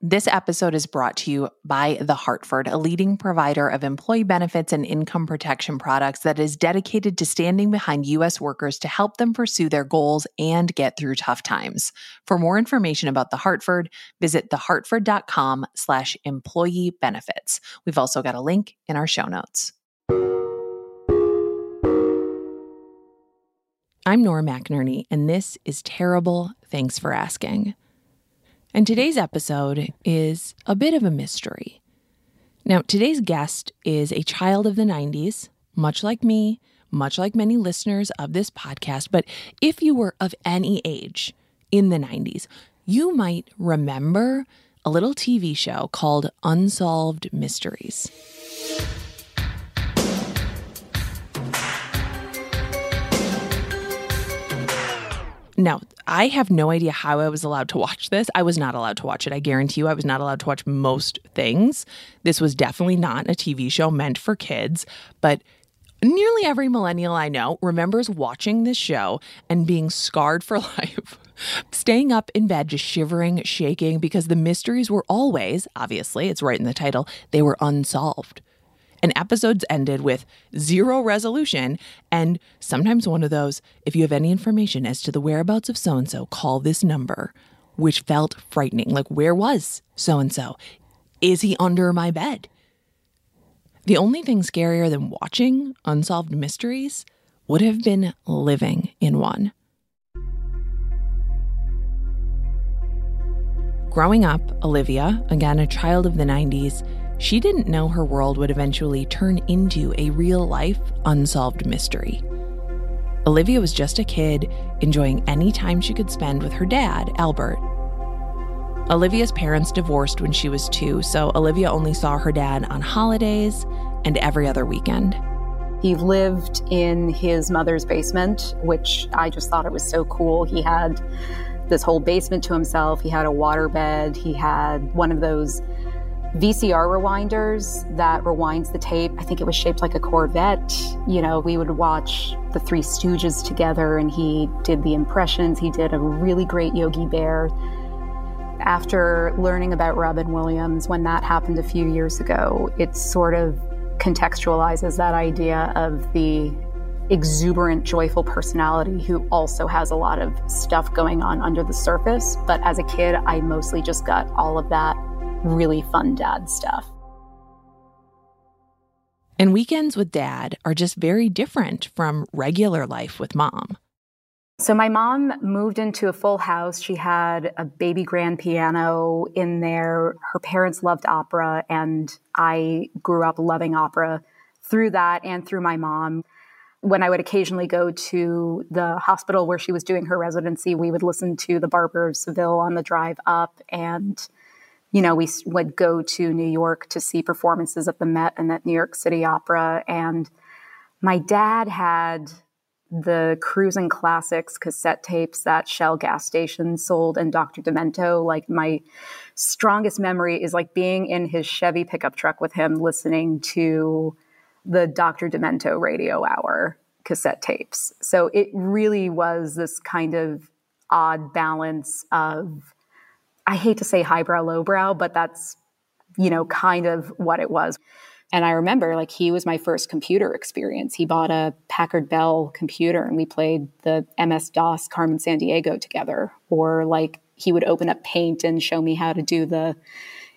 This episode is brought to you by The Hartford, a leading provider of employee benefits and income protection products that is dedicated to standing behind U.S. workers to help them pursue their goals and get through tough times. For more information about The Hartford, visit thehartford.com slash employee benefits. We've also got a link in our show notes. I'm Nora McInerny, and this is Terrible Thanks for Asking. And today's episode is a bit of a mystery. Now, today's guest is a child of the 90s, much like me, much like many listeners of this podcast. But if you were of any age in the 90s, you might remember a little TV show called Unsolved Mysteries. Now, I have no idea how I was allowed to watch this. I was not allowed to watch it. I guarantee you, I was not allowed to watch most things. This was definitely not a TV show meant for kids, but nearly every millennial I know remembers watching this show and being scarred for life. Staying up in bed, just shivering, shaking, because the mysteries were always, obviously, it's right in the title, they were unsolved and episodes ended with zero resolution. And sometimes one of those, if you have any information as to the whereabouts of so and so, call this number, which felt frightening. Like, where was so and so? Is he under my bed? The only thing scarier than watching unsolved mysteries would have been living in one. Growing up, Olivia, again a child of the 90s, she didn't know her world would eventually turn into a real life, unsolved mystery. Olivia was just a kid, enjoying any time she could spend with her dad, Albert. Olivia's parents divorced when she was two, so Olivia only saw her dad on holidays and every other weekend. He lived in his mother's basement, which I just thought it was so cool. He had this whole basement to himself. He had a water bed. He had one of those VCR rewinders that rewinds the tape. I think it was shaped like a Corvette. You know, we would watch the Three Stooges together and he did the impressions. He did a really great Yogi Bear. After learning about Robin Williams, when that happened a few years ago, it sort of contextualizes that idea of the exuberant, joyful personality who also has a lot of stuff going on under the surface. But as a kid, I mostly just got all of that really fun dad stuff. And weekends with dad are just very different from regular life with mom. So, my mom moved into a full house. She had a baby grand piano in there. Her parents loved opera, and I grew up loving opera through that and through my mom. When I would occasionally go to the hospital where she was doing her residency, we would listen to The Barber of Seville on the drive up. And you know, we would go to New York to see performances at the Met and at New York City Opera. And my dad had the Cruising Classics cassette tapes that Shell gas station sold and Dr. Demento. Like my strongest memory is like being in his Chevy pickup truck with him listening to the Dr. Demento radio hour cassette tapes. So it really was this kind of odd balance of I hate to say highbrow, lowbrow, but that's, you know, kind of what it was. And I remember like he was my first computer experience. He bought a Packard Bell computer and we played the MS DOS Carmen Sandiego together. Or like he would open up paint and show me how to do the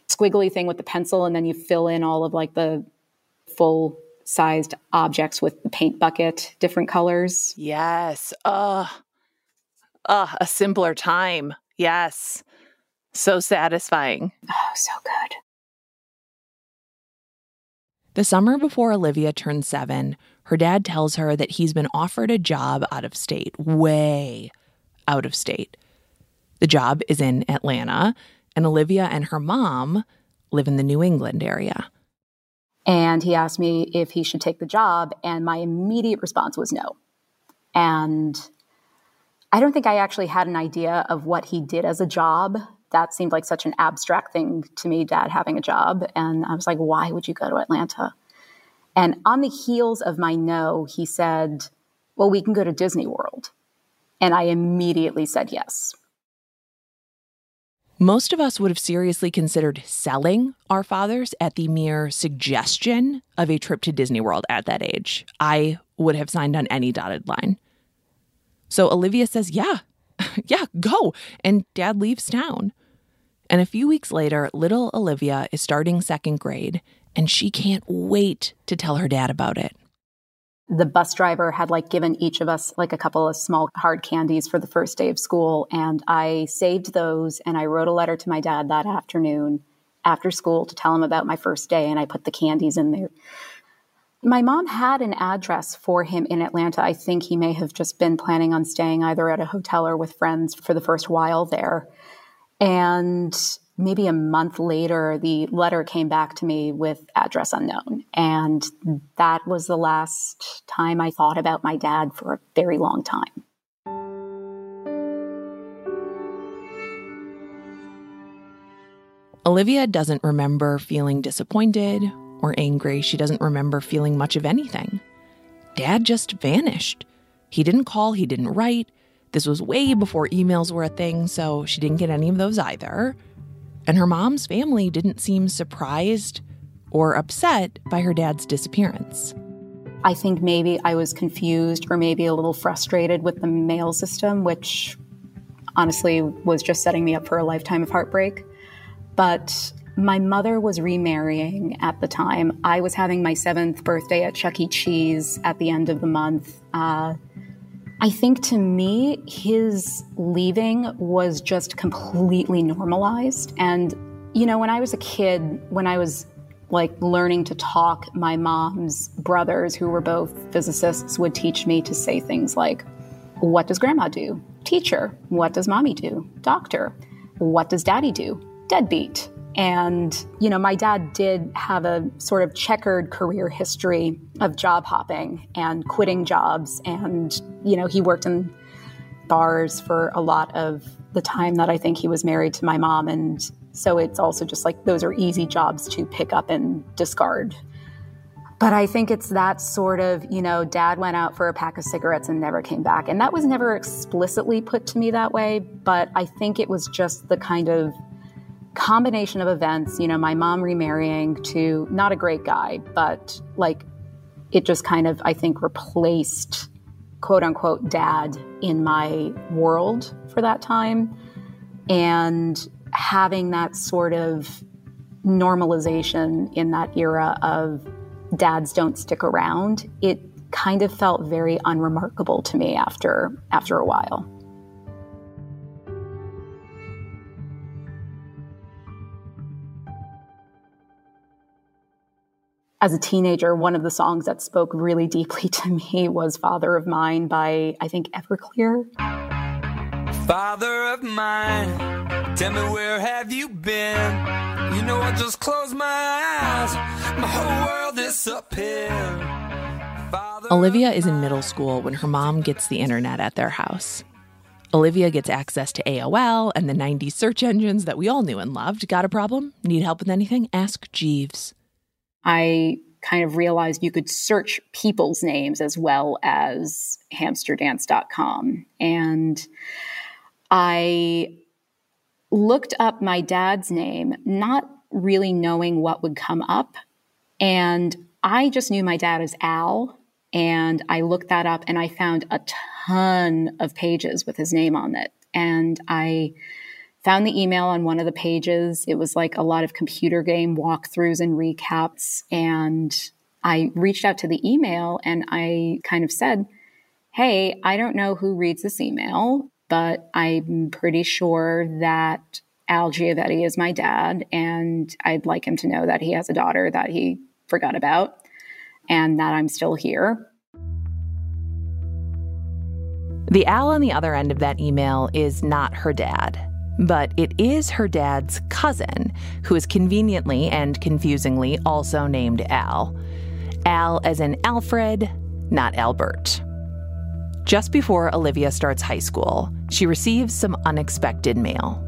squiggly thing with the pencil and then you fill in all of like the full sized objects with the paint bucket, different colors. Yes. Uh, uh, a simpler time. Yes. So satisfying. Oh, so good. The summer before Olivia turned seven, her dad tells her that he's been offered a job out of state, way out of state. The job is in Atlanta, and Olivia and her mom live in the New England area. And he asked me if he should take the job, and my immediate response was no. And I don't think I actually had an idea of what he did as a job that seemed like such an abstract thing to me, dad having a job. And I was like, why would you go to Atlanta? And on the heels of my no, he said, well, we can go to Disney World. And I immediately said yes. Most of us would have seriously considered selling our fathers at the mere suggestion of a trip to Disney World at that age. I would have signed on any dotted line. So Olivia says, Yeah, yeah, go. And dad leaves town. And a few weeks later, little Olivia is starting second grade, and she can't wait to tell her dad about it. The bus driver had like given each of us like a couple of small hard candies for the first day of school. And I saved those and I wrote a letter to my dad that afternoon after school to tell him about my first day. And I put the candies in there. My mom had an address for him in Atlanta. I think he may have just been planning on staying either at a hotel or with friends for the first while there. And maybe a month later, the letter came back to me with address unknown. And that was the last time I thought about my dad for a very long time. Olivia doesn't remember feeling disappointed or angry. She doesn't remember feeling much of anything. Dad just vanished. He didn't call, he didn't write. This was way before emails were a thing, so she didn't get any of those either. And her mom's family didn't seem surprised or upset by her dad's disappearance. I think maybe I was confused or maybe a little frustrated with the mail system, which honestly was just setting me up for a lifetime of heartbreak. But my mother was remarrying at the time. I was having my seventh birthday at Chuck E. Cheese at the end of the month. Uh, I think to me, his leaving was just completely normalized. And, you know, when I was a kid, when I was like learning to talk, my mom's brothers, who were both physicists, would teach me to say things like, What does grandma do? Teacher. What does mommy do? Doctor. What does daddy do? Deadbeat. And, you know, my dad did have a sort of checkered career history of job hopping and quitting jobs. And, you know, he worked in bars for a lot of the time that I think he was married to my mom. And so it's also just like those are easy jobs to pick up and discard. But I think it's that sort of, you know, dad went out for a pack of cigarettes and never came back. And that was never explicitly put to me that way. But I think it was just the kind of combination of events, you know, my mom remarrying to not a great guy, but like it just kind of, I think, replaced quote unquote dad in my world for that time. And having that sort of normalization in that era of dads don't stick around, it kind of felt very unremarkable to me after after a while. As a teenager, one of the songs that spoke really deeply to me was Father of Mine by, I think, Everclear. Father of mine, tell me where have you been? You know, I just close my eyes, my whole world disappeared. Olivia is in middle school when her mom gets the internet at their house. Olivia gets access to AOL and the 90s search engines that we all knew and loved. Got a problem? Need help with anything? Ask Jeeves. I kind of realized you could search people's names as well as hamsterdance.com. And I looked up my dad's name, not really knowing what would come up. And I just knew my dad as Al. And I looked that up and I found a ton of pages with his name on it. And I found the email on one of the pages. It was like a lot of computer game walkthroughs and recaps. And I reached out to the email and I kind of said, Hey, I don't know who reads this email, but I'm pretty sure that Al Giavetti is my dad. And I'd like him to know that he has a daughter that he forgot about and that I'm still here. The Al on the other end of that email is not her dad. But it is her dad's cousin, who is conveniently and confusingly also named Al. Al as in Alfred, not Albert. Just before Olivia starts high school, she receives some unexpected mail.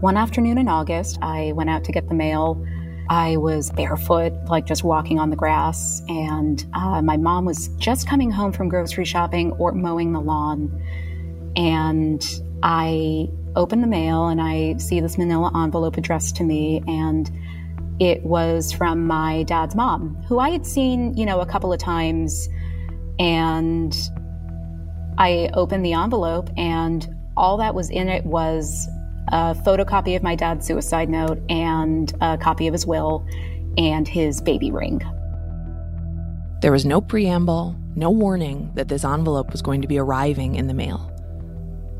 One afternoon in August, I went out to get the mail. I was barefoot, like just walking on the grass, and uh, my mom was just coming home from grocery shopping or mowing the lawn. And I open the mail and I see this manila envelope addressed to me and it was from my dad's mom, who I had seen, you know, a couple of times. And I opened the envelope, and all that was in it was a photocopy of my dad's suicide note and a copy of his will and his baby ring. There was no preamble, no warning that this envelope was going to be arriving in the mail.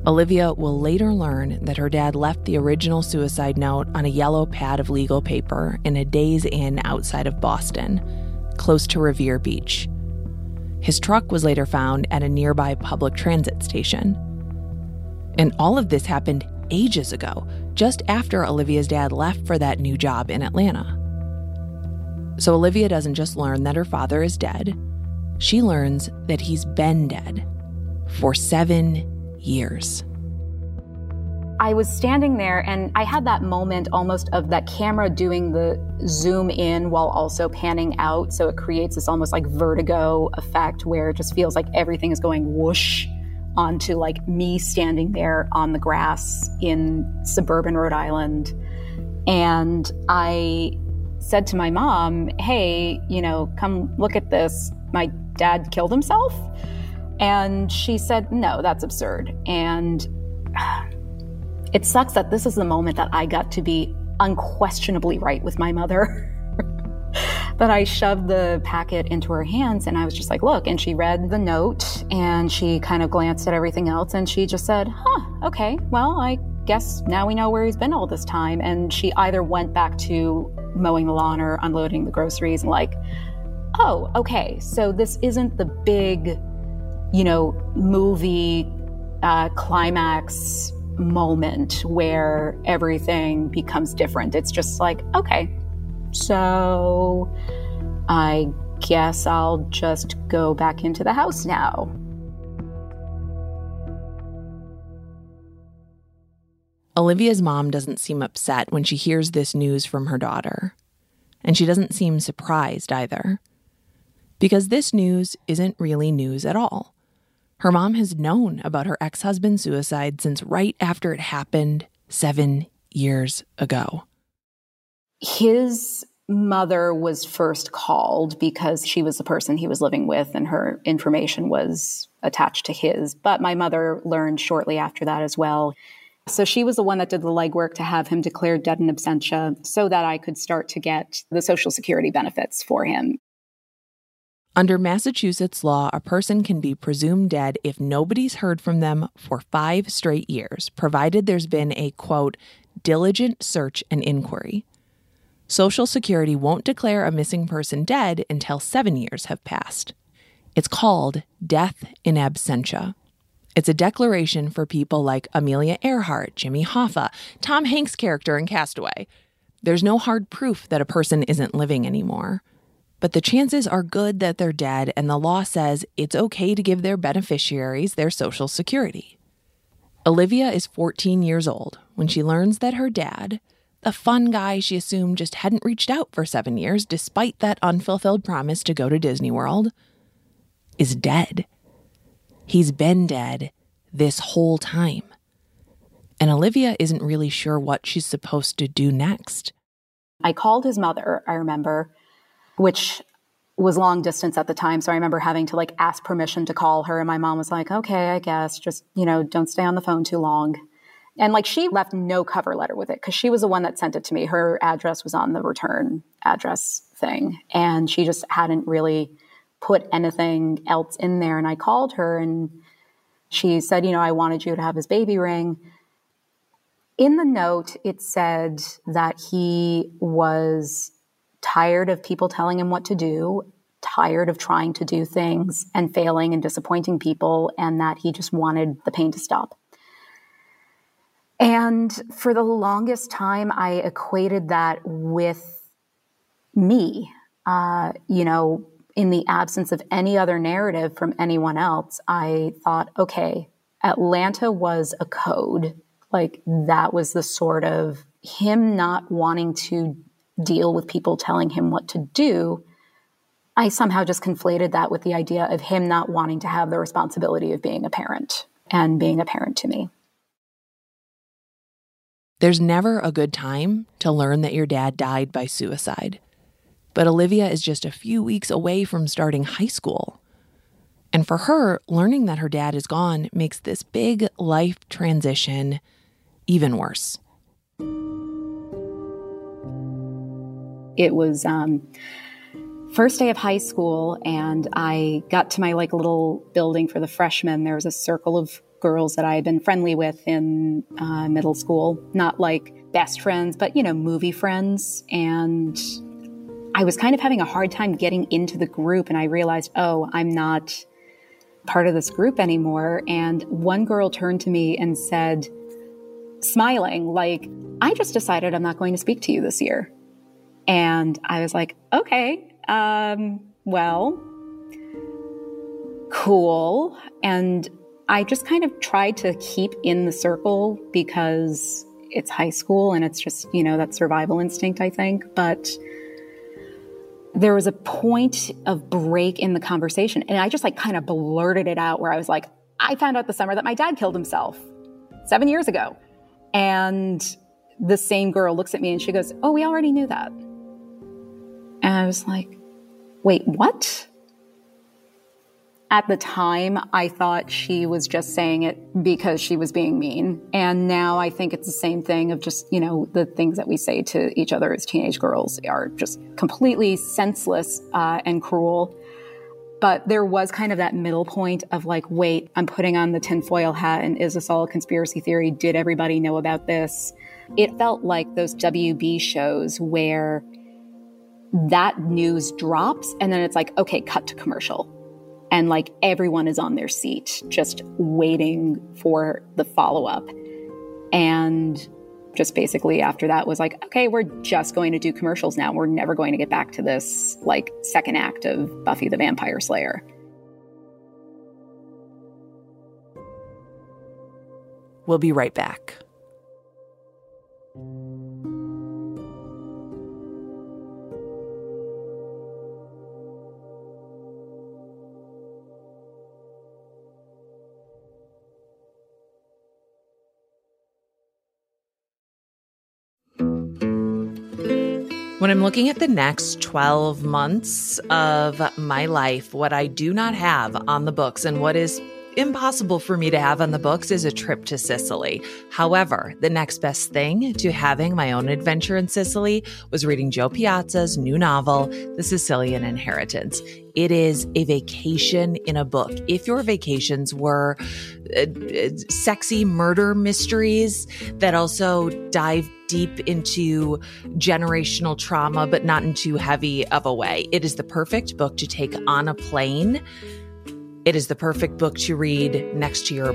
Olivia will later learn that her dad left the original suicide note on a yellow pad of legal paper in a Days Inn outside of Boston, close to Revere Beach. His truck was later found at a nearby public transit station. And all of this happened ages ago, just after Olivia's dad left for that new job in Atlanta. So Olivia doesn't just learn that her father is dead, she learns that he's been dead for seven years. I was standing there and I had that moment almost of that camera doing the zoom in while also panning out. So it creates this almost like vertigo effect where it just feels like everything is going whoosh onto like me standing there on the grass in suburban Rhode Island. And I said to my mom, Hey, you know, come look at this. My dad killed himself. And she said, No, that's absurd. And it sucks that this is the moment that I got to be unquestionably right with my mother. but I shoved the packet into her hands and I was just like, Look. And she read the note and she kind of glanced at everything else and she just said, Huh, okay, well, I guess now we know where he's been all this time. And she either went back to mowing the lawn or unloading the groceries and like, oh, okay, so this isn't the big you know, movie uh, climax moment where everything becomes different. It's just like, okay, so I guess I'll just go back into the house now. Olivia's mom doesn't seem upset when she hears this news from her daughter. And she doesn't seem surprised either. Because this news isn't really news at all. Her mom has known about her ex husband's suicide since right after it happened seven years ago. His mother was first called because she was the person he was living with and her information was attached to his. But my mother learned shortly after that as well. So she was the one that did the legwork to have him declared dead in absentia so that I could start to get the Social Security benefits for him. Under Massachusetts law, a person can be presumed dead if nobody's heard from them for five straight years, provided there's been a quote, diligent search and inquiry. Social Security won't declare a missing person dead until seven years have passed. It's called death in absentia. It's a declaration for people like Amelia Earhart, Jimmy Hoffa, Tom Hanks' character in Castaway. There's no hard proof that a person isn't living anymore but the chances are good that they're dead, and the law says it's okay to give their beneficiaries their Social Security. Olivia is 14 years old when she learns that her dad, the fun guy she assumed just hadn't reached out for seven years despite that unfulfilled promise to go to Disney World, is dead. He's been dead this whole time. And Olivia isn't really sure what she's supposed to do next. I called his mother, I remember, which was long distance at the time. So I remember having to like ask permission to call her. And my mom was like, okay, I guess just, you know, don't stay on the phone too long. And like she left no cover letter with it because she was the one that sent it to me. Her address was on the return address thing. And she just hadn't really put anything else in there. And I called her and she said, you know, I wanted you to have his baby ring. In the note, it said that he was tired of people telling him what to do, tired of trying to do things and failing and disappointing people, and that he just wanted the pain to stop. And for the longest time, I equated that with me. Uh, you know, in the absence of any other narrative from anyone else, I thought, okay, Atlanta was a code. Like that was the sort of him not wanting to deal with people telling him what to do, I somehow just conflated that with the idea of him not wanting to have the responsibility of being a parent and being a parent to me. There's never a good time to learn that your dad died by suicide. But Olivia is just a few weeks away from starting high school. And for her, learning that her dad is gone makes this big life transition even worse. It was um, first day of high school, and I got to my like little building for the freshmen. There was a circle of girls that I had been friendly with in uh, middle school, not like best friends, but you know, movie friends. And I was kind of having a hard time getting into the group, and I realized, oh, I'm not part of this group anymore. And one girl turned to me and said, smiling, like, I just decided I'm not going to speak to you this year. And I was like, okay, um, well, cool. And I just kind of tried to keep in the circle because it's high school and it's just, you know, that survival instinct, I think. But there was a point of break in the conversation. And I just like kind of blurted it out where I was like, I found out the summer that my dad killed himself seven years ago. And the same girl looks at me and she goes, Oh, we already knew that. And I was like, wait, what? At the time, I thought she was just saying it because she was being mean. And now I think it's the same thing of just, you know, the things that we say to each other as teenage girls are just completely senseless uh, and cruel. But there was kind of that middle point of like, wait, I'm putting on the tinfoil hat and is this all a conspiracy theory? Did everybody know about this? It felt like those WB shows where that news drops and then it's like, okay, cut to commercial. And like everyone is on their seat, just waiting for the follow up. And just basically after that was like, okay, we're just going to do commercials now. We're never going to get back to this like second act of Buffy the Vampire Slayer. We'll be right back. When I'm looking at the next 12 months of my life, what I do not have on the books and what is impossible for me to have on the books is a trip to Sicily. However, the next best thing to having my own adventure in Sicily was reading Jo Piazza's new novel, The Sicilian Inheritance. It is a vacation in a book. If your vacations were uh, sexy murder mysteries that also dive deep into generational trauma, but not in too heavy of a way, it is the perfect book to take on a plane. It is the perfect book to read next to your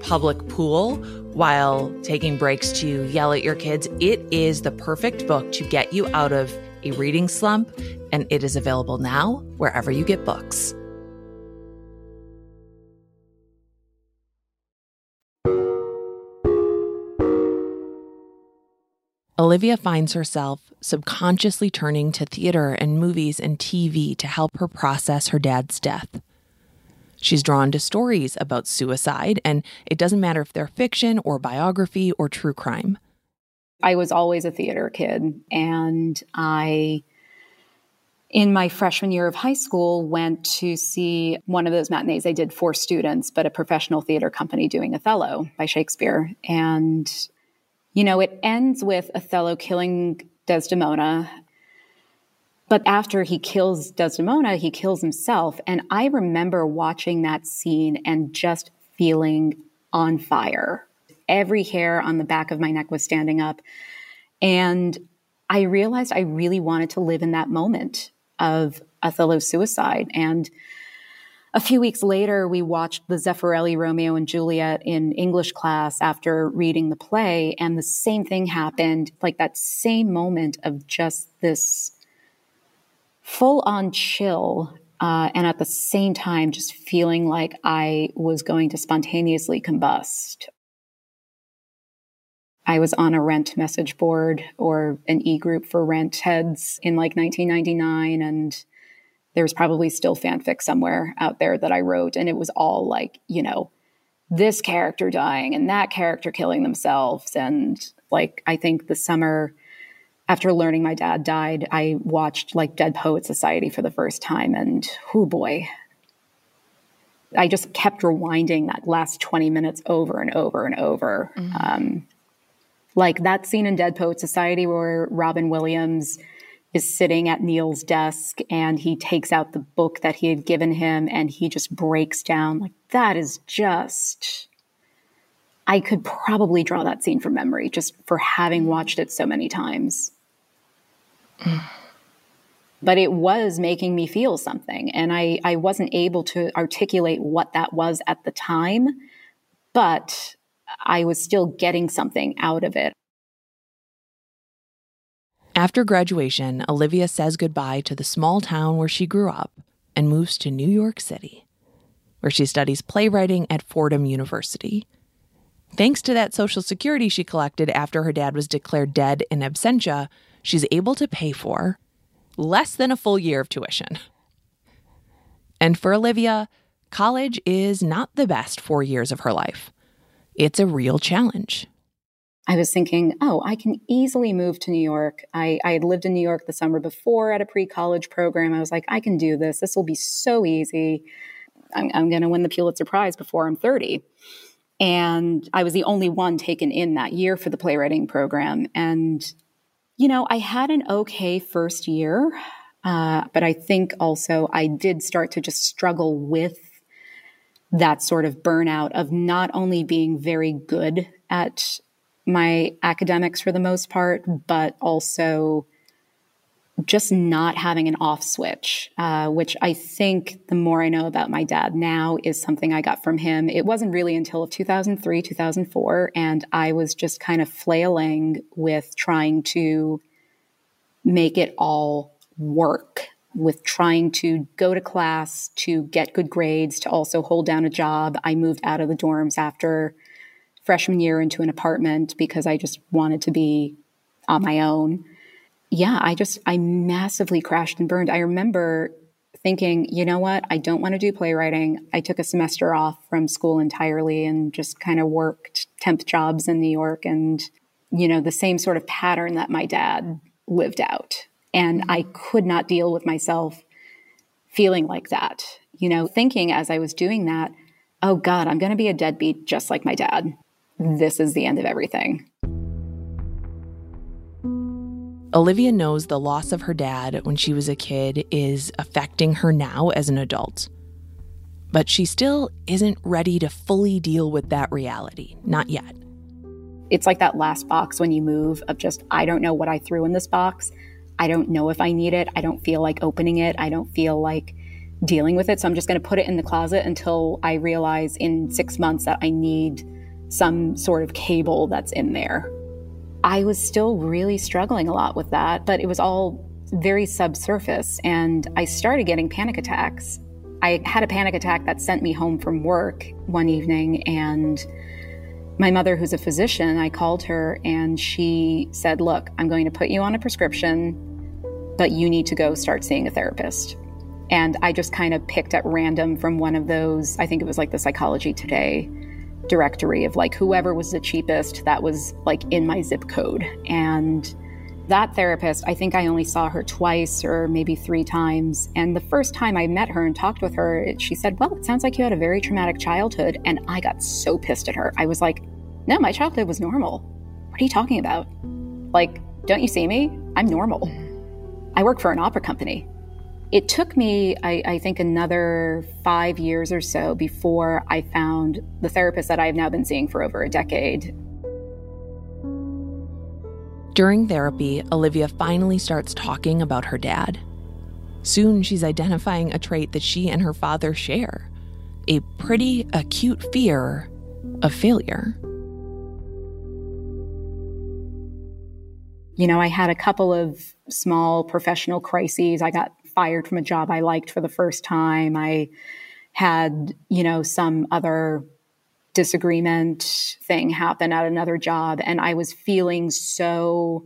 public pool while taking breaks to yell at your kids. It is the perfect book to get you out of a reading slump, and it is available now wherever you get books. Olivia finds herself subconsciously turning to theater and movies and TV to help her process her dad's death. She's drawn to stories about suicide, and it doesn't matter if they're fiction or biography or true crime. I was always a theater kid, and I, in my freshman year of high school, went to see one of those matinees they did for students, but a professional theater company doing Othello by Shakespeare. And, you know, it ends with Othello killing Desdemona. But after he kills Desdemona, he kills himself. And I remember watching that scene and just feeling on fire every hair on the back of my neck was standing up. And I realized I really wanted to live in that moment of Othello's suicide. And a few weeks later, we watched the Zeffirelli Romeo and Juliet in English class after reading the play. And the same thing happened like that same moment of just this full on chill. Uh, and at the same time, just feeling like I was going to spontaneously combust. I was on a rent message board or an e group for rent heads in like 1999. And there's probably still fanfic somewhere out there that I wrote. And it was all like, you know, this character dying and that character killing themselves and Like, I think the summer after learning my dad died, I watched like Dead Poet Society for the first time, and oh boy, I just kept rewinding that last 20 minutes over and over and over. Mm-hmm. Um, like that scene in Dead Poet Society where Robin Williams is sitting at Neil's desk and he takes out the book that he had given him and he just breaks down. Like that is just, I could probably draw that scene from memory just for having watched it so many times. But it was making me feel something. And I, I wasn't able to articulate what that was at the time, but I was still getting something out of it. After graduation, Olivia says goodbye to the small town where she grew up and moves to New York City, where she studies playwriting at Fordham University. Thanks to that Social Security she collected after her dad was declared dead in absentia, she's able to pay for less than a full year of tuition. And for Olivia, college is not the best four years of her life. It's a real challenge. I was thinking, oh, I can easily move to New York. I, I had lived in New York the summer before at a pre college program. I was like, I can do this. This will be so easy. I'm, I'm going to win the Pulitzer Prize before I'm 30. And I was the only one taken in that year for the playwriting program. And you know, I had an okay first year, uh, but I think also I did start to just struggle with that sort of burnout of not only being very good at my academics for the most part, but also just not having an off switch, uh, which I think the more I know about my dad now is something I got from him. It wasn't really until 2003, 2004, and I was just kind of flailing with trying to make it all work, with trying to go to class, to get good grades, to also hold down a job. I moved out of the dorms after freshman year into an apartment because I just wanted to be on my own yeah, I just, I massively crashed and burned. I remember thinking, you know what, I don't want to do playwriting. I took a semester off from school entirely and just kind of worked temp jobs in New York and, you know, the same sort of pattern that my dad lived out. And I could not deal with myself feeling like that, you know, thinking as I was doing that, oh God, I'm going to be a deadbeat just like my dad. This is the end of everything. Olivia knows the loss of her dad when she was a kid is affecting her now as an adult. But she still isn't ready to fully deal with that reality. Not yet. It's like that last box when you move of just, I don't know what I threw in this box. I don't know if I need it. I don't feel like opening it. I don't feel like dealing with it. So I'm just going to put it in the closet until I realize in six months that I need some sort of cable that's in there I was still really struggling a lot with that, but it was all very subsurface. And I started getting panic attacks. I had a panic attack that sent me home from work one evening. And my mother, who's a physician, I called her and she said, Look, I'm going to put you on a prescription, but you need to go start seeing a therapist. And I just kind of picked at random from one of those, I think it was like the Psychology Today directory of like whoever was the cheapest that was like in my zip code. And that therapist, I think I only saw her twice or maybe three times. And the first time I met her and talked with her, she said, Well, it sounds like you had a very traumatic childhood. And I got so pissed at her. I was like, No, my childhood was normal. What are you talking about? Like, don't you see me? I'm normal. I work for an opera company. It took me, I, I, think, another five years or so before I found the therapist that I've now been seeing for over a decade. During therapy, Olivia finally starts talking about her dad. Soon, she's identifying a trait that she and her father share a pretty acute fear of failure. You know, I had a couple of small professional crises. I got fired from a job I liked for the first time. I had, you know, some other disagreement thing happen at another job. And I was feeling so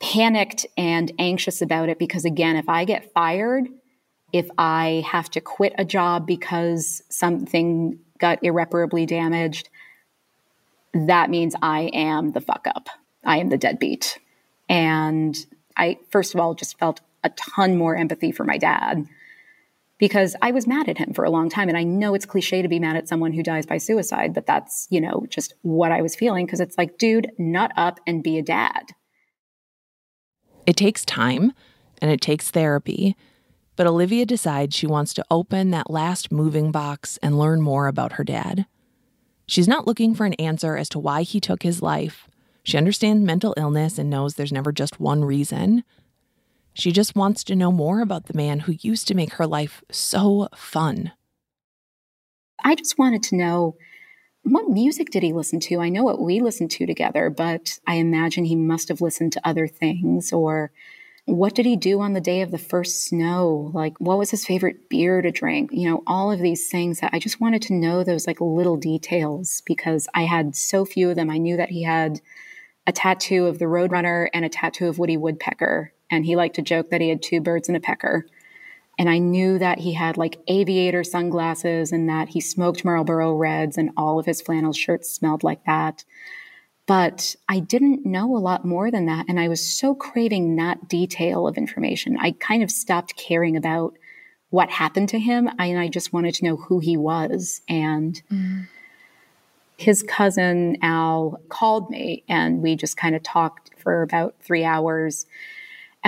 panicked and anxious about it because, again, if I get fired, if I have to quit a job because something got irreparably damaged, that means I am the fuck up. I am the deadbeat. And I, first of all, just felt a ton more empathy for my dad because I was mad at him for a long time. And I know it's cliche to be mad at someone who dies by suicide, but that's, you know, just what I was feeling because it's like, dude, nut up and be a dad. It takes time and it takes therapy, but Olivia decides she wants to open that last moving box and learn more about her dad. She's not looking for an answer as to why he took his life. She understands mental illness and knows there's never just one reason. She just wants to know more about the man who used to make her life so fun. I just wanted to know what music did he listen to? I know what we listened to together, but I imagine he must have listened to other things. Or what did he do on the day of the first snow? Like, what was his favorite beer to drink? You know, all of these things that I just wanted to know those like little details because I had so few of them. I knew that he had a tattoo of the Roadrunner and a tattoo of Woody Woodpecker. And he liked to joke that he had two birds and a pecker. And I knew that he had like aviator sunglasses and that he smoked Marlboro Reds and all of his flannel shirts smelled like that. But I didn't know a lot more than that. And I was so craving that detail of information. I kind of stopped caring about what happened to him. I, and I just wanted to know who he was. And mm. his cousin Al called me and we just kind of talked for about three hours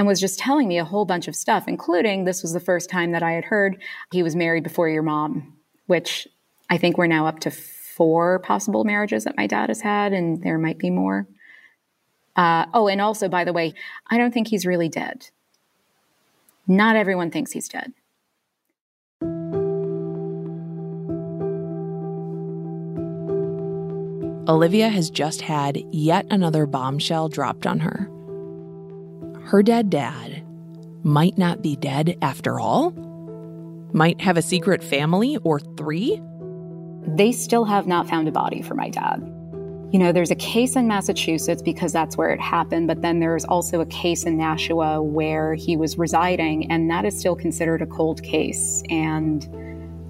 and was just telling me a whole bunch of stuff, including this was the first time that I had heard he was married before your mom, which I think we're now up to four possible marriages that my dad has had, and there might be more. Uh, oh, and also, by the way, I don't think he's really dead. Not everyone thinks he's dead. Olivia has just had yet another bombshell dropped on her her dead dad might not be dead after all? Might have a secret family or three? They still have not found a body for my dad. You know, there's a case in Massachusetts because that's where it happened, but then there's also a case in Nashua where he was residing, and that is still considered a cold case. And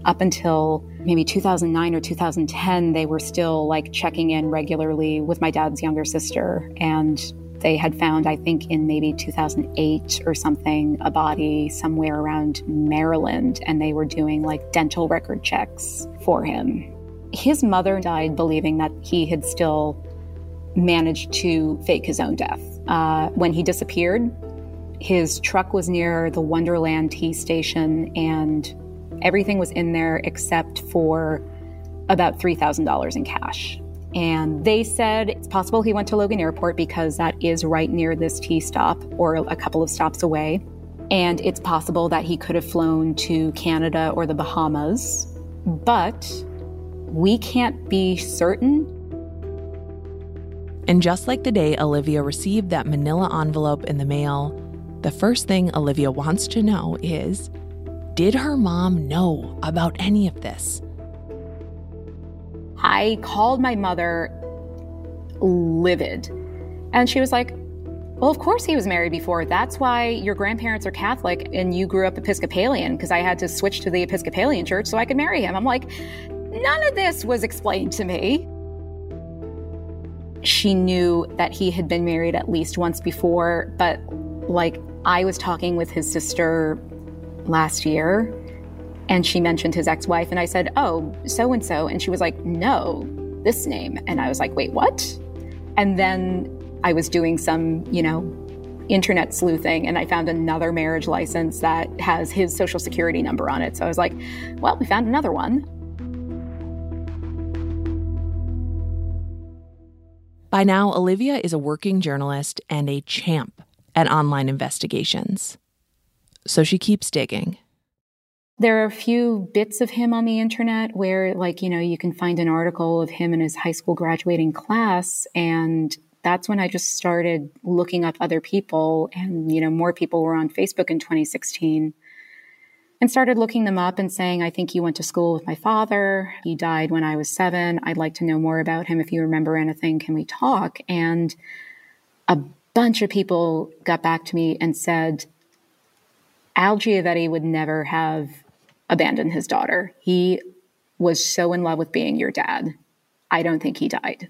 up until maybe 2009 or 2010, they were still like checking in regularly with my dad's younger sister. And they had found, I think, in maybe 2008 or something, a body somewhere around Maryland, and they were doing like dental record checks for him. His mother died believing that he had still managed to fake his own death. Uh, when he disappeared, his truck was near the Wonderland T station, and everything was in there except for about $3,000 in cash. And they said it's possible he went to Logan Airport because that is right near this T stop or a couple of stops away. And it's possible that he could have flown to Canada or the Bahamas. But we can't be certain. And just like the day Olivia received that manila envelope in the mail, the first thing Olivia wants to know is Did her mom know about any of this? I called my mother livid. And she was like, Well, of course he was married before. That's why your grandparents are Catholic and you grew up Episcopalian, because I had to switch to the Episcopalian church so I could marry him. I'm like, None of this was explained to me. She knew that he had been married at least once before, but like I was talking with his sister last year and she mentioned his ex wife. And I said, Oh, so and so. And she was like, No, this name. And I was like, Wait, what? And then I was doing some, you know, internet sleuthing and I found another marriage license that has his social security number on it. So I was like, Well, we found another one. By now, Olivia is a working journalist and a champ at online investigations. So she keeps digging. There are a few bits of him on the internet where, like, you know, you can find an article of him in his high school graduating class. And that's when I just started looking up other people. And, you know, more people were on Facebook in 2016 and started looking them up and saying, I think you went to school with my father. He died when I was seven. I'd like to know more about him. If you remember anything, can we talk? And a bunch of people got back to me and said, Al Giavetti would never have abandon his daughter. He was so in love with being your dad. I don't think he died.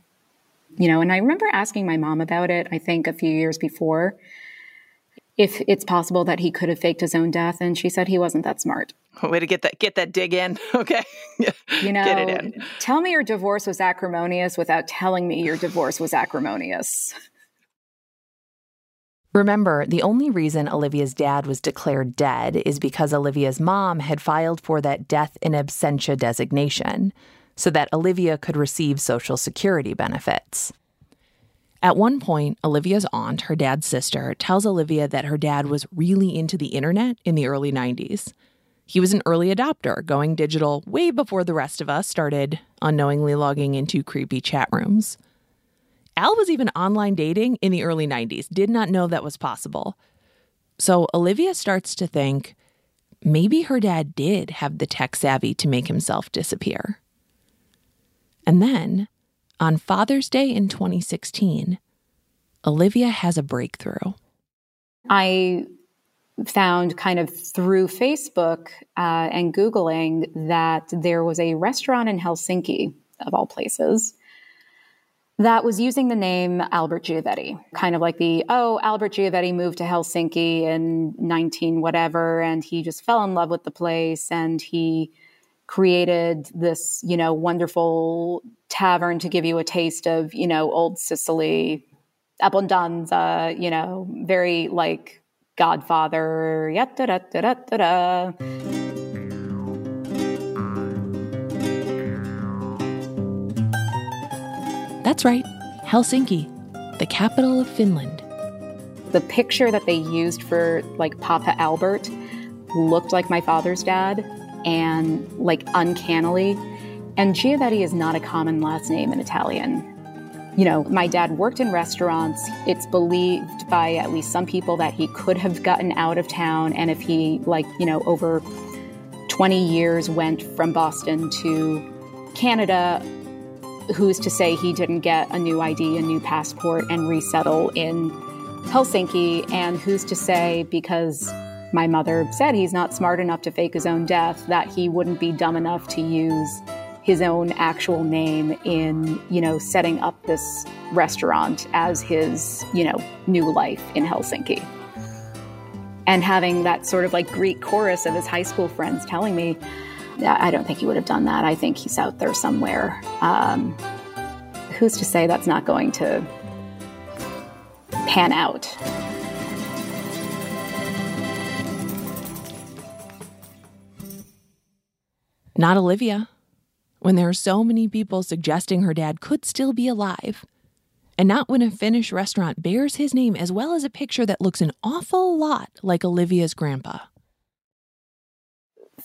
You know, and I remember asking my mom about it, I think a few years before, if it's possible that he could have faked his own death. And she said he wasn't that smart. Way to get that get that dig in. Okay. You know, get it in. tell me your divorce was acrimonious without telling me your divorce was acrimonious. Remember, the only reason Olivia's dad was declared dead is because Olivia's mom had filed for that death in absentia designation so that Olivia could receive Social Security benefits. At one point, Olivia's aunt, her dad's sister, tells Olivia that her dad was really into the internet in the early 90s. He was an early adopter, going digital way before the rest of us started unknowingly logging into creepy chat rooms. Al was even online dating in the early 90s, did not know that was possible. So Olivia starts to think maybe her dad did have the tech savvy to make himself disappear. And then on Father's Day in 2016, Olivia has a breakthrough. I found kind of through Facebook uh, and Googling that there was a restaurant in Helsinki, of all places, that was using the name Albert Giovetti, kind of like the, oh, Albert Giovetti moved to Helsinki in 19 whatever, and he just fell in love with the place and he created this, you know, wonderful tavern to give you a taste of, you know, old Sicily, abbondanza, you know, very like Godfather, da da da da da That's right, Helsinki, the capital of Finland. The picture that they used for like Papa Albert looked like my father's dad and like uncannily. And Giovetti is not a common last name in Italian. You know, my dad worked in restaurants. It's believed by at least some people that he could have gotten out of town. And if he, like, you know, over 20 years went from Boston to Canada, who's to say he didn't get a new ID, a new passport, and resettle in Helsinki? And who's to say because my mother said he's not smart enough to fake his own death, that he wouldn't be dumb enough to use his own actual name in, you know, setting up this restaurant as his, you know, new life in Helsinki. And having that sort of like Greek chorus of his high school friends telling me, I don't think he would have done that. I think he's out there somewhere. Um, who's to say that's not going to pan out? Not Olivia. When there are so many people suggesting her dad could still be alive. And not when a Finnish restaurant bears his name as well as a picture that looks an awful lot like Olivia's grandpa.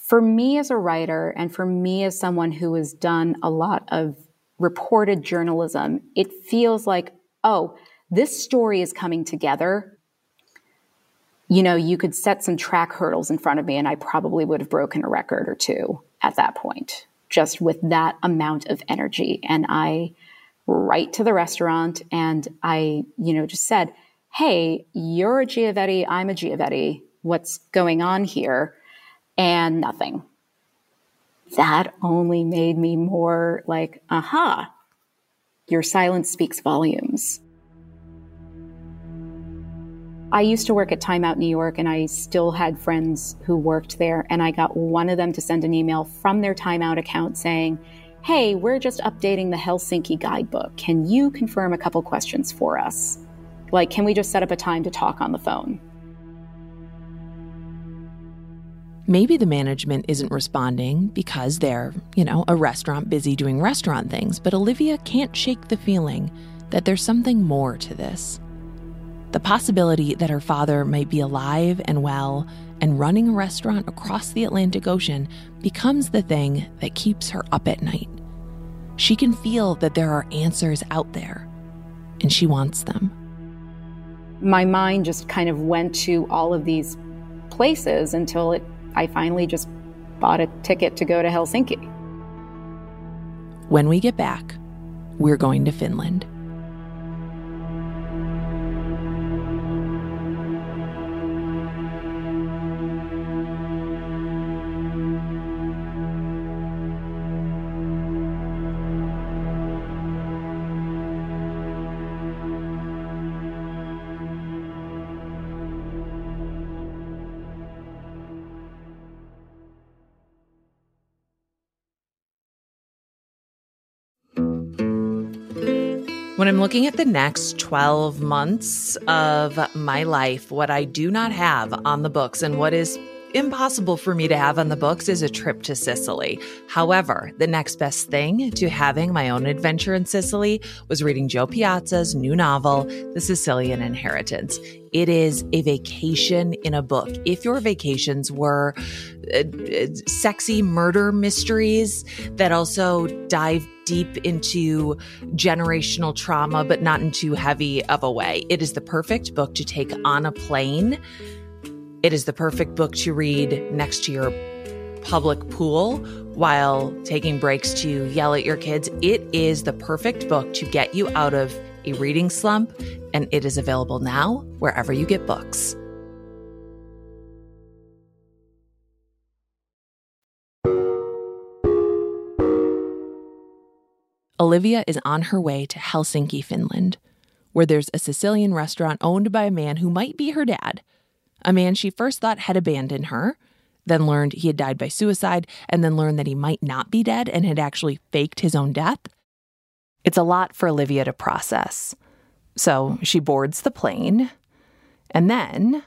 For me as a writer, and for me as someone who has done a lot of reported journalism, it feels like, oh, this story is coming together. You know, you could set some track hurdles in front of me, and I probably would have broken a record or two at that point, just with that amount of energy. And I write to the restaurant and I, you know, just said, Hey, you're a Giovetti, I'm a Giovetti. What's going on here? And nothing. That only made me more like, aha, your silence speaks volumes. I used to work at Time Out New York and I still had friends who worked there. And I got one of them to send an email from their Time Out account saying, Hey, we're just updating the Helsinki guidebook. Can you confirm a couple questions for us? Like, can we just set up a time to talk on the phone? Maybe the management isn't responding because they're, you know, a restaurant busy doing restaurant things, but Olivia can't shake the feeling that there's something more to this. The possibility that her father might be alive and well and running a restaurant across the Atlantic Ocean becomes the thing that keeps her up at night. She can feel that there are answers out there, and she wants them. My mind just kind of went to all of these places until it, I finally just bought a ticket to go to Helsinki. When we get back, we're going to Finland. When I'm looking at the next 12 months of my life, what I do not have on the books and what is impossible for me to have on the books is a trip to Sicily. However, the next best thing to having my own adventure in Sicily was reading Jo Piazza's new novel, The Sicilian Inheritance. It is a vacation in a book. If your vacations were uh, uh, sexy murder mysteries that also dive deep into generational trauma, but not in too heavy of a way, it is the perfect book to take on a plane it is the perfect book to read next to your public pool while taking breaks to yell at your kids. It is the perfect book to get you out of a reading slump, and it is available now wherever you get books. Olivia is on her way to Helsinki, Finland, where there's a Sicilian restaurant owned by a man who might be her dad a man she first thought had abandoned her, then learned he had died by suicide, and then learned that he might not be dead and had actually faked his own death. It's a lot for Olivia to process. So she boards the plane, and then.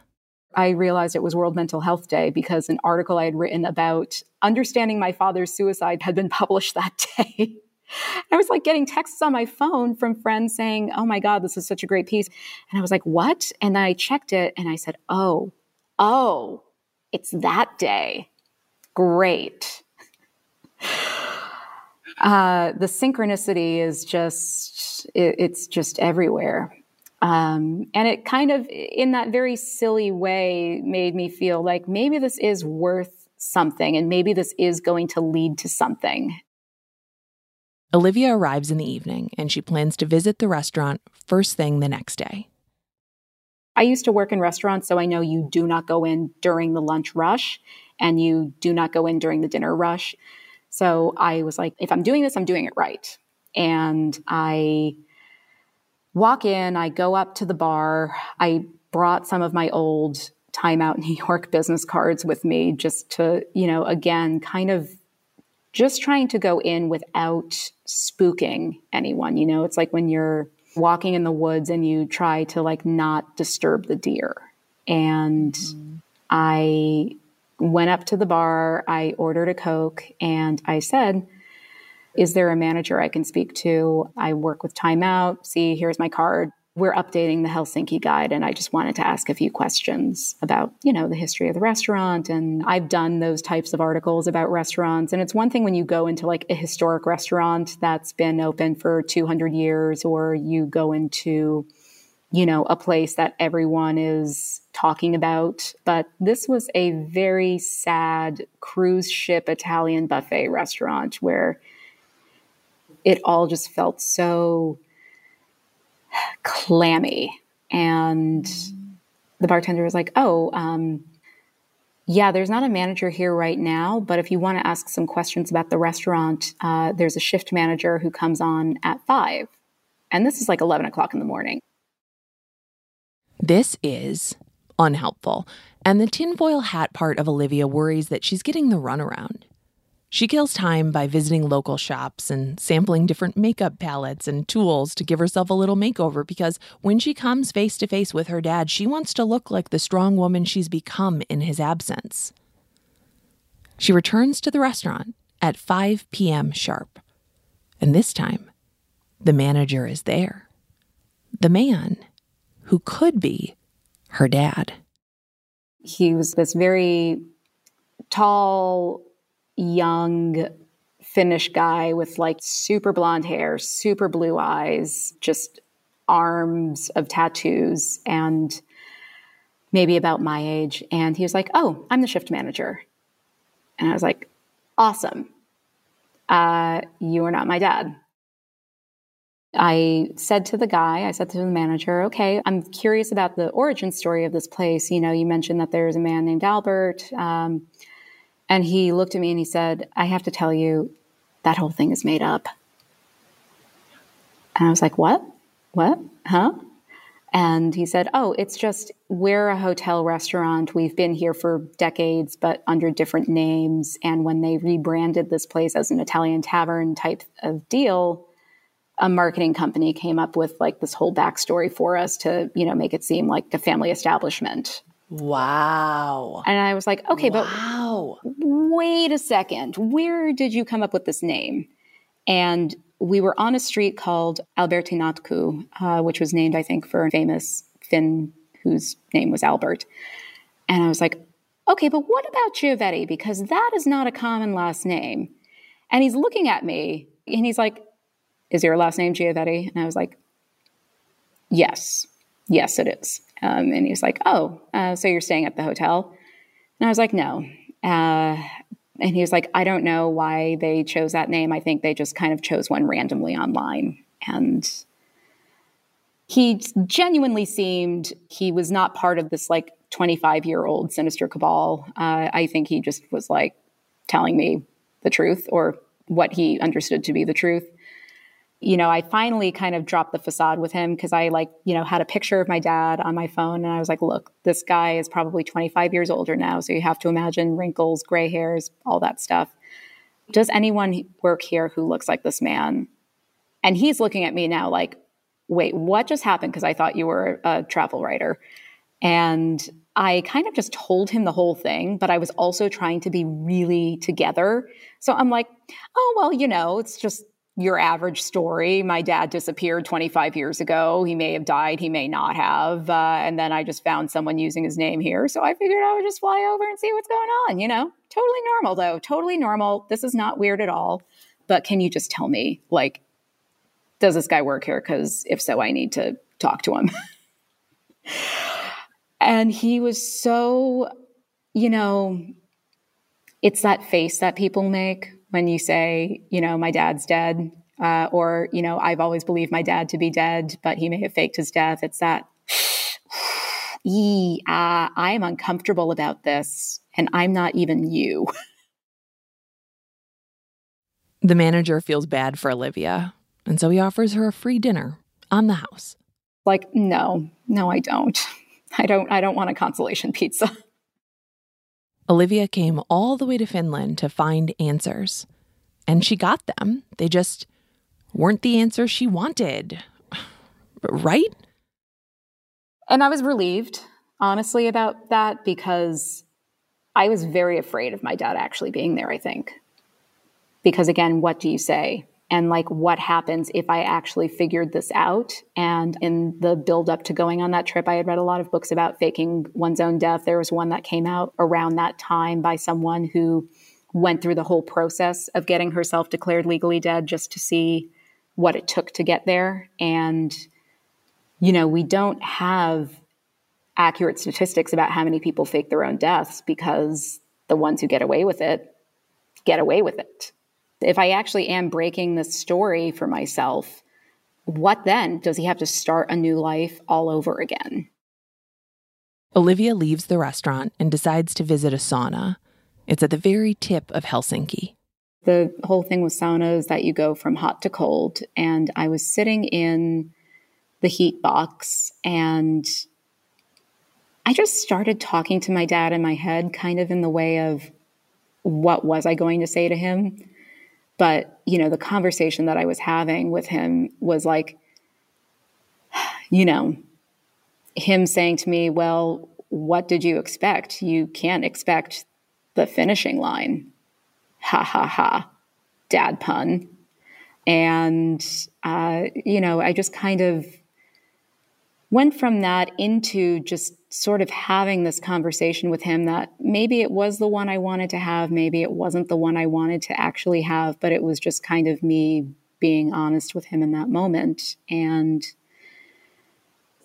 I realized it was World Mental Health Day because an article I had written about understanding my father's suicide had been published that day. I was like getting texts on my phone from friends saying, Oh my God, this is such a great piece. And I was like, What? And then I checked it and I said, Oh, oh, it's that day. Great. Uh, the synchronicity is just, it, it's just everywhere. Um, and it kind of, in that very silly way, made me feel like maybe this is worth something and maybe this is going to lead to something. Olivia arrives in the evening and she plans to visit the restaurant first thing the next day. I used to work in restaurants, so I know you do not go in during the lunch rush and you do not go in during the dinner rush. So I was like, if I'm doing this, I'm doing it right. And I walk in, I go up to the bar. I brought some of my old Time Out New York business cards with me just to, you know, again, kind of just trying to go in without spooking anyone. You know, it's like when you're walking in the woods and you try to like not disturb the deer. And mm. I went up to the bar, I ordered a Coke, and I said, Is there a manager I can speak to? I work with Time Out. See, here's my card we're updating the Helsinki guide and I just wanted to ask a few questions about, you know, the history of the restaurant and I've done those types of articles about restaurants and it's one thing when you go into like a historic restaurant that's been open for 200 years or you go into you know, a place that everyone is talking about. But this was a very sad cruise ship Italian buffet restaurant where it all just felt so clammy. And the bartender was like, Oh, um, yeah, there's not a manager here right now, but if you want to ask some questions about the restaurant, uh, there's a shift manager who comes on at five. And this is like 11 o'clock in the morning. This is unhelpful. And the tinfoil hat part of Olivia worries that she's getting the runaround. She kills time by visiting local shops and sampling different makeup palettes and tools to give herself a little makeover because when she comes face to face with her dad, she wants to look like the strong woman she's become in his absence. She returns to the restaurant at 5 p.m. sharp. And this time, the manager is there. The man who could be her dad. He was this very tall, young Finnish guy with like super blonde hair, super blue eyes, just arms of tattoos, and maybe about my age. And he was like, Oh, I'm the shift manager. And I was like, Awesome. Uh, you are not my dad. I said to the guy, I said to the manager, okay, I'm curious about the origin story of this place. You know, you mentioned that there's a man named Albert. Um, and he looked at me and he said, I have to tell you, that whole thing is made up. And I was like, What? What? Huh? And he said, Oh, it's just we're a hotel restaurant. We've been here for decades, but under different names. And when they rebranded this place as an Italian tavern type of deal, a marketing company came up with like this whole backstory for us to, you know, make it seem like a family establishment. Wow. And I was like, okay, wow. but wait a second. Where did you come up with this name? And we were on a street called Albertinkatu, uh, which was named, I think, for a famous Finn whose name was Albert. And I was like, okay, but what about Giovetti? Because that is not a common last name. And he's looking at me and he's like, is your last name Giovetti? And I was like, yes, yes, it is. Um, and he's like, oh, uh, so you're staying at the hotel? And I was like, no. Uh, and he was like, I don't know why they chose that name. I think they just kind of chose one randomly online. And he genuinely seemed he was not part of this like 25 year old sinister cabal. Uh, I think he just was like telling me the truth or what he understood to be the truth you know, I finally kind of dropped the facade with him because I like, you know, had a picture of my dad on my phone and I was like, look, this guy is probably 25 years older now. So you have to imagine wrinkles, gray hairs, all that stuff. Does anyone work here who looks like this man? And he's looking at me now like, wait, what just happened? Because I thought you were a travel writer. And I kind of just told him the whole thing, but I was also trying to be really together. So I'm like, oh, well, you know, it's just your average story. My dad disappeared 25 years ago. He may have died, he may not have. Uh, and then I just found someone using his name here. So I figured I would just fly over and see what's going on, you know? Totally normal, though. Totally normal. This is not weird at all. But can you just tell me, like, does this guy work here? Because if so, I need to talk to him. and he was so, you know, it's that face that people make when you say, you know, my dad's dead, uh, or, you know, I've always believed my dad to be dead, but he may have faked his death. It's that, ee, uh, I am uncomfortable about this, and I'm not even you. The manager feels bad for Olivia, and so he offers her a free dinner on the house. Like, no, no, I don't. I don't I don't want a consolation pizza. Olivia came all the way to Finland to find answers. And she got them. They just weren't the answers she wanted. Right? And I was relieved, honestly, about that because I was very afraid of my dad actually being there, I think. Because again, what do you say? And like what happens if I actually figured this out. And in the build up to going on that trip, I had read a lot of books about faking one's own death. There was one that came out around that time by someone who went through the whole process of getting herself declared legally dead just to see what it took to get there. And, you know, we don't have accurate statistics about how many people fake their own deaths because the ones who get away with it get away with it if I actually am breaking this story for myself, what then? Does he have to start a new life all over again? Olivia leaves the restaurant and decides to visit a sauna. It's at the very tip of Helsinki. The whole thing with sauna is that you go from hot to cold. And I was sitting in the heat box and I just started talking to my dad in my head, kind of in the way of what was I going to say to him? But, you know, the conversation that I was having with him was like, you know, him saying to me, well, what did you expect? You can't expect the finishing line. Ha ha ha. Dad pun. And, uh, you know, I just kind of went from that into just sort of having this conversation with him that maybe it was the one I wanted to have, maybe it wasn't the one I wanted to actually have, but it was just kind of me being honest with him in that moment. And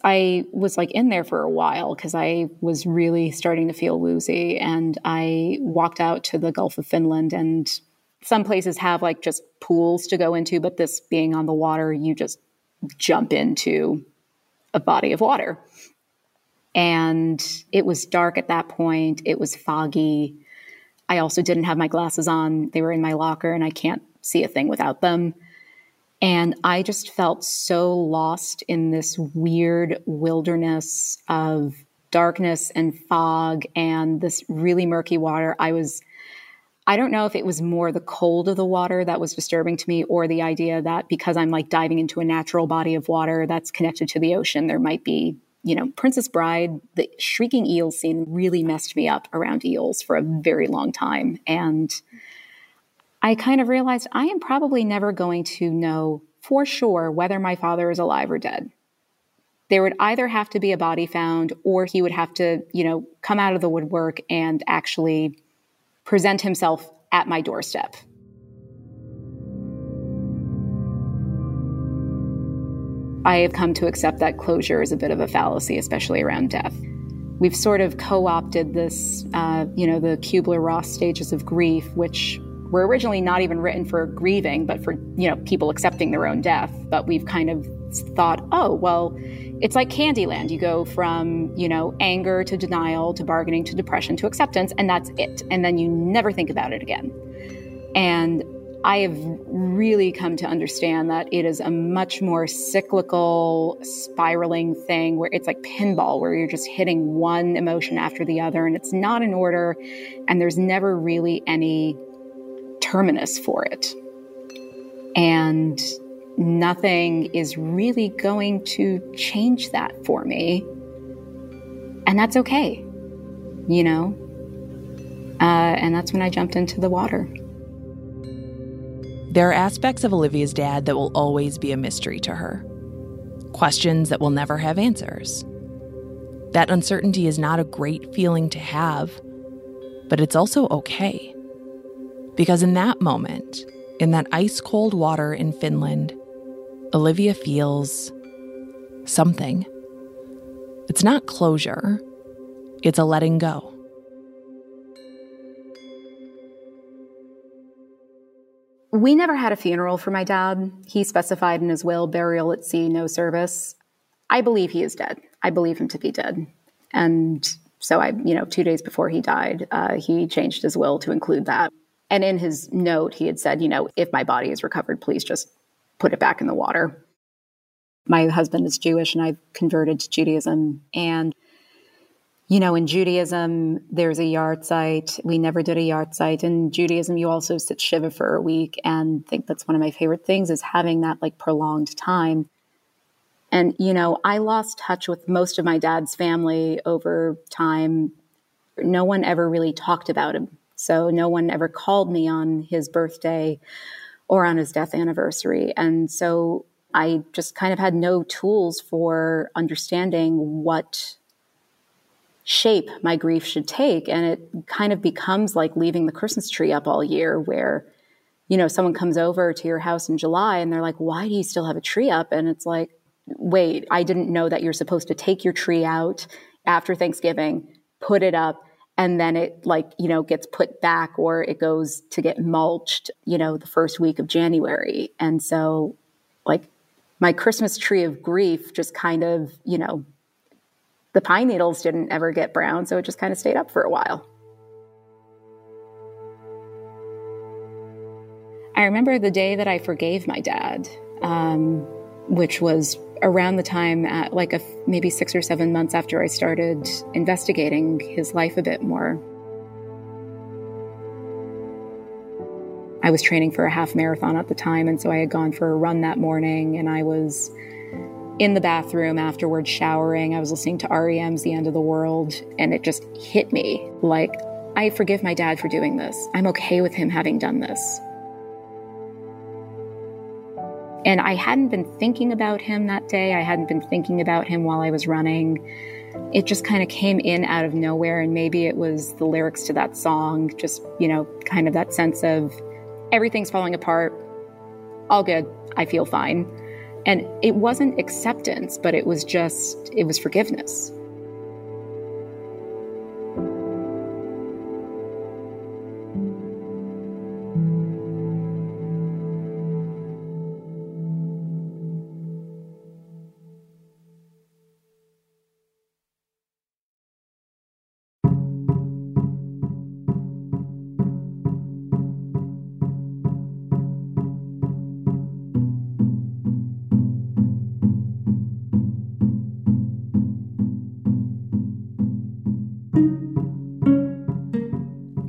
I was like in there for a while because I was really starting to feel woozy. And I walked out to the Gulf of Finland, and some places have like just pools to go into, but this being on the water, you just jump into a body of water. And it was dark at that point. It was foggy. I also didn't have my glasses on. They were in my locker and I can't see a thing without them. And I just felt so lost in this weird wilderness of darkness and fog and this really murky water. I was I don't know if it was more the cold of the water that was disturbing to me or the idea that because I'm like diving into a natural body of water that's connected to the ocean, there might be, you know, Princess Bride, the shrieking eel scene really messed me up around eels for a very long time. And I kind of realized I am probably never going to know for sure whether my father is alive or dead. There would either have to be a body found or he would have to, you know, come out of the woodwork and actually present himself at my doorstep. I have come to accept that closure is a bit of a fallacy, especially around death. We've sort of co opted this, uh, you know, the Kubler Ross stages of grief, which were originally not even written for grieving, but for, you know, people accepting their own death. But we've kind of thought, oh, well, it's like Candyland. You go from, you know, anger to denial to bargaining to depression to acceptance, and that's it. And then you never think about it again. And I have really come to understand that it is a much more cyclical, spiraling thing where it's like pinball, where you're just hitting one emotion after the other, and it's not in order, and there's never really any terminus for it. And nothing is really going to change that for me. And that's okay, you know? Uh, and that's when I jumped into the water. There are aspects of Olivia's dad that will always be a mystery to her, questions that will never have answers. That uncertainty is not a great feeling to have, but it's also okay. Because in that moment, in that ice cold water in Finland, Olivia feels something. It's not closure, it's a letting go. We never had a funeral for my dad. He specified in his will burial at sea, no service. I believe he is dead. I believe him to be dead. And so I, you know, two days before he died, uh, he changed his will to include that. And in his note, he had said, you know, if my body is recovered, please just put it back in the water. My husband is Jewish and I've converted to Judaism. And, you know, in Judaism, there's a yahrzeit. We never did a yahrzeit. In Judaism, you also sit Shiva for a week. And I think that's one of my favorite things is having that like prolonged time. And, you know, I lost touch with most of my dad's family over time. No one ever really talked about him. So no one ever called me on his birthday or on his death anniversary. And so I just kind of had no tools for understanding what shape my grief should take. And it kind of becomes like leaving the Christmas tree up all year, where, you know, someone comes over to your house in July and they're like, why do you still have a tree up? And it's like, wait, I didn't know that you're supposed to take your tree out after Thanksgiving, put it up, and then it like you know gets put back or it goes to get mulched you know the first week of january. And so like my christmas tree of grief just kind of you know the pine needles didn't ever get brown so it just kind of stayed up for a while. I remember the day that i forgave my dad um, which was around the time at like a, maybe six or seven months after I started investigating his life a bit more. I was training for a half marathon at the time, and so I had gone for a run that morning, and I was in the bathroom afterwards showering. I was listening to REM's The End of the World, and it just hit me like, I forgive my dad for doing this. I'm okay with him having done this. And I hadn't been thinking about him that day. I hadn't been thinking about him while I was running. It just kind of came in out of nowhere. And maybe it was the lyrics to that song, just, you know, kind of that sense of everything's falling apart. All good. I feel fine. And it wasn't acceptance, but it was just, it was forgiveness.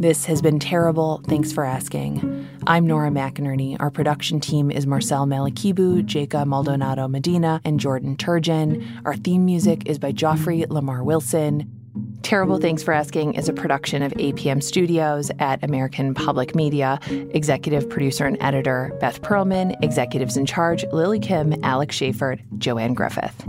This has been terrible. Thanks for asking. I'm Nora McInerny. Our production team is Marcel Malekebu, Jacob Maldonado Medina, and Jordan Turgeon. Our theme music is by Joffrey Lamar Wilson. Terrible Thanks for Asking is a production of APM Studios at American Public Media. Executive producer and editor Beth Perlman. Executives in charge Lily Kim, Alex Schaffert, Joanne Griffith.